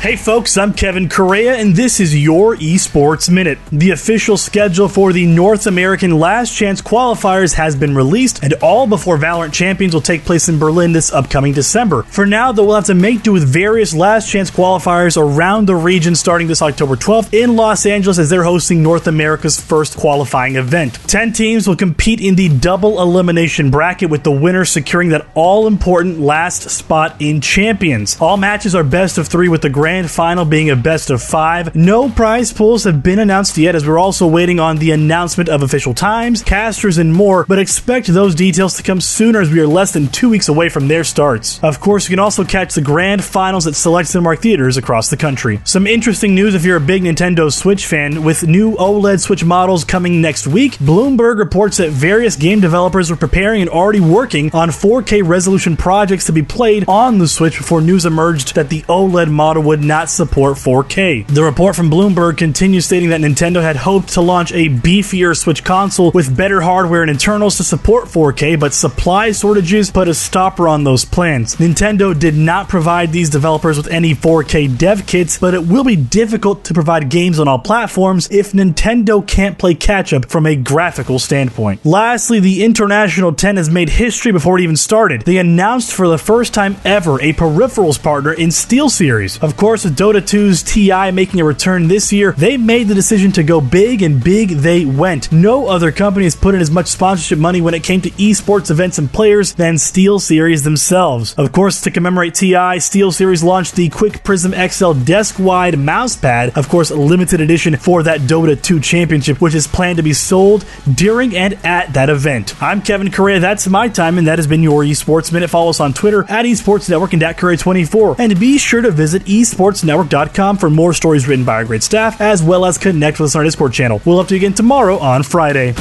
Hey folks, I'm Kevin Correa, and this is your Esports Minute. The official schedule for the North American Last Chance qualifiers has been released, and all before Valorant Champions will take place in Berlin this upcoming December. For now, though, we'll have to make do with various Last Chance qualifiers around the region starting this October 12th in Los Angeles as they're hosting North America's first qualifying event. Ten teams will compete in the double elimination bracket, with the winner securing that all important last spot in Champions. All matches are best of three, with the grand grand final being a best of five. No prize pools have been announced yet, as we're also waiting on the announcement of official times, casters, and more, but expect those details to come sooner as we are less than two weeks away from their starts. Of course, you can also catch the grand finals at select Cinemark theaters across the country. Some interesting news if you're a big Nintendo Switch fan, with new OLED Switch models coming next week, Bloomberg reports that various game developers are preparing and already working on 4K resolution projects to be played on the Switch before news emerged that the OLED model would would not support 4K. The report from Bloomberg continues stating that Nintendo had hoped to launch a beefier Switch console with better hardware and internals to support 4K, but supply shortages put a stopper on those plans. Nintendo did not provide these developers with any 4K dev kits, but it will be difficult to provide games on all platforms if Nintendo can't play catch up from a graphical standpoint. Lastly, the International 10 has made history before it even started. They announced for the first time ever a peripherals partner in SteelSeries. Of course, course, with Dota 2's TI making a return this year, they made the decision to go big, and big they went. No other company has put in as much sponsorship money when it came to esports events and players than SteelSeries themselves. Of course, to commemorate TI, SteelSeries launched the Quick Prism XL desk-wide mousepad, of course, limited edition for that Dota 2 championship, which is planned to be sold during and at that event. I'm Kevin Correa. That's my time, and that has been your Esports Minute. Follow us on Twitter at Esports Network and at Correa24, and be sure to visit esports sportsnetwork.com for more stories written by our great staff, as well as connect with us on our Discord channel. We'll up to you again tomorrow on Friday.